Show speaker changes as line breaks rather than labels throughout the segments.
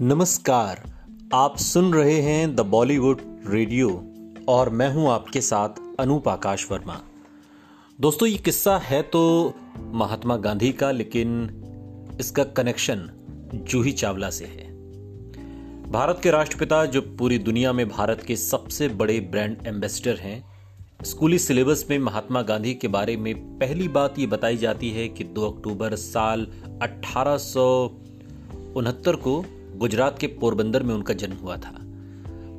नमस्कार, आप सुन रहे हैं द बॉलीवुड रेडियो और मैं हूँ आपके साथ अनूप आकाश वर्मा। दोस्तों, ये किस्सा है तो महात्मा गांधी का, लेकिन इसका कनेक्शन जूही चावला से है। भारत के राष्ट्रपिता, जो पूरी दुनिया में भारत के सबसे बड़े ब्रांड एम्बेसडर हैं, स्कूली सिलेबस में महात्मा गांधी के बारे में पहली बात ये बताई जाती है कि 2 अक्टूबर साल अठारह को गुजरात के पोरबंदर में उनका जन्म हुआ था।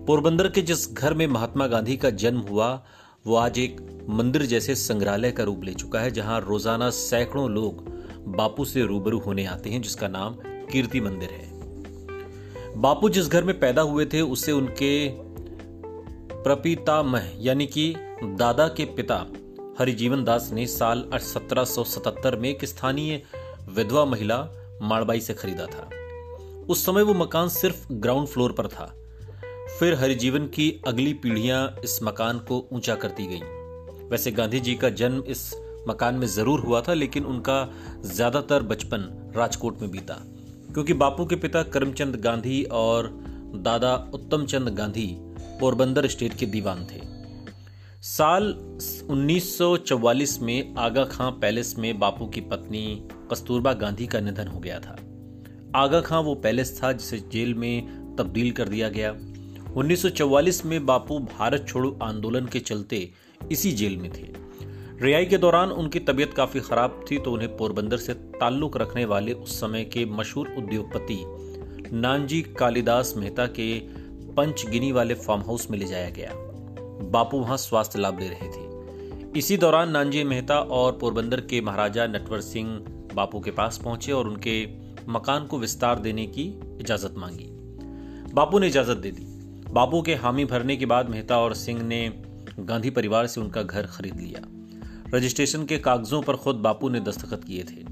पोरबंदर के जिस घर में महात्मा गांधी का जन्म हुआ, वो आज एक मंदिर जैसे संग्रहालय का रूप ले चुका है, जहाँ रोज़ाना सैकड़ों लोग बापू से रूबरू होने आते हैं, जिसका नाम कीर्ति मंदिर है। बापू जिस घर में पैदा हुए थे उससे उनके प्रपितामह, यानी कि दादा के पिता हरिजीवन दास ने साल 1777 में एक स्थानीय विधवा महिला माड़बाई से खरीदा था। उस समय वो मकान सिर्फ़ ग्राउंड फ्लोर पर था। फिर हरिजीवन की अगली पीढ़ियाँ इस मकान को ऊँचा करती गईं। वैसे गांधी जी का जन्म इस मकान में ज़रूर हुआ था, लेकिन उनका ज़्यादातर बचपन राजकोट में बीता। क्योंकि बापू के पिता करमचंद गांधी और दादा उत्तम चंद गांधी पोरबंदर स्टेट के दीवान थे। साल 1944 में आगा खां पैलेस में बापू की पत्नी कस्तूरबा गांधी का निधन हो गया था। आगा खां वो पैलेस था जिसे जेल में तब्दील कर दिया गया। 1944 में बापू भारत छोड़ो आंदोलन के चलते इसी जेल में थे। रिहाई के दौरान उनकी तबीयत काफ़ी खराब थी तो उन्हें पोरबंदर से ताल्लुक रखने वाले उस समय के मशहूर उद्योगपति नानजी कालिदास मेहता के पंचगिनी वाले फार्म हाउस में ले जाया गया। बापू वहाँ स्वास्थ्य लाभ ले रहे थे। इसी दौरान नानजी मेहता और पोरबंदर के महाराजा नटवर सिंह बापू के पास पहुँचे और उनके मकान को विस्तार देने की इजाज़त मांगी। बापू ने इजाज़त दे दी। बापू के हामी भरने के बाद मेहता और सिंह ने गांधी परिवार से उनका घर खरीद लिया। रजिस्ट्रेशन के कागजों पर खुद बापू ने दस्तखत किए थे।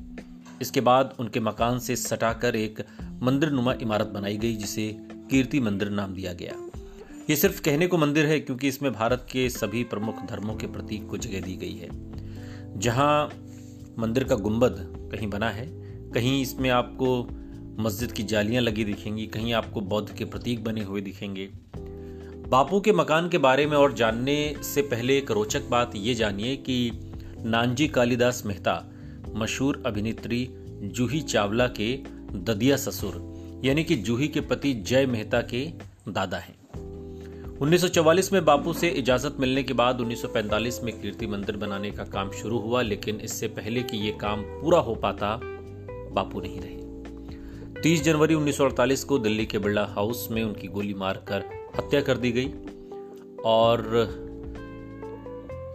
इसके बाद उनके मकान से सटाकर एक मंदिर नुमा इमारत बनाई गई, जिसे कीर्ति मंदिर नाम दिया गया। ये सिर्फ़ कहने को मंदिर है, क्योंकि इसमें भारत के सभी प्रमुख धर्मों के प्रतीक को जगह दी गई है। जहाँ मंदिर का गुंबद कहीं बना है कहीं इसमें आपको मस्जिद की जालियाँ लगी दिखेंगी, कहीं आपको बौद्ध के प्रतीक बने हुए दिखेंगे। बापू के मकान के बारे में और जानने से पहले एक रोचक बात ये जानिए कि नानजी कालिदास मेहता, मशहूर अभिनेत्री जूही चावला के ददिया ससुर, यानी कि जूही के पति जय मेहता के दादा हैं। 1944 में बापू से इजाज़त मिलने के बाद 1945 में कीर्ति मंदिर बनाने का काम शुरू हुआ, लेकिन इससे पहले कि ये काम पूरा हो पाता बापू नहीं रहे। 30 जनवरी 1948 को दिल्ली के बिरला हाउस में उनकी गोली मारकर हत्या कर दी गई और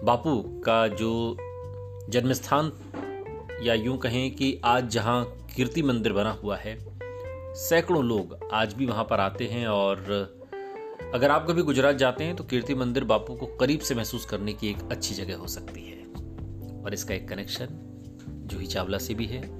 बापू का जो जन्मस्थान या यूँ कहें कि आज जहाँ कीर्ति मंदिर बना हुआ है, सैकड़ों लोग आज भी वहाँ पर आते हैं और अगर आप कभी गुजरात जाते हैं तो कीर्ति मंदिर बापू को करीब से महसूस करने की एक अच्छी जगह हो सकती है। और इसका एक कनेक्शन जूही चावला से भी है।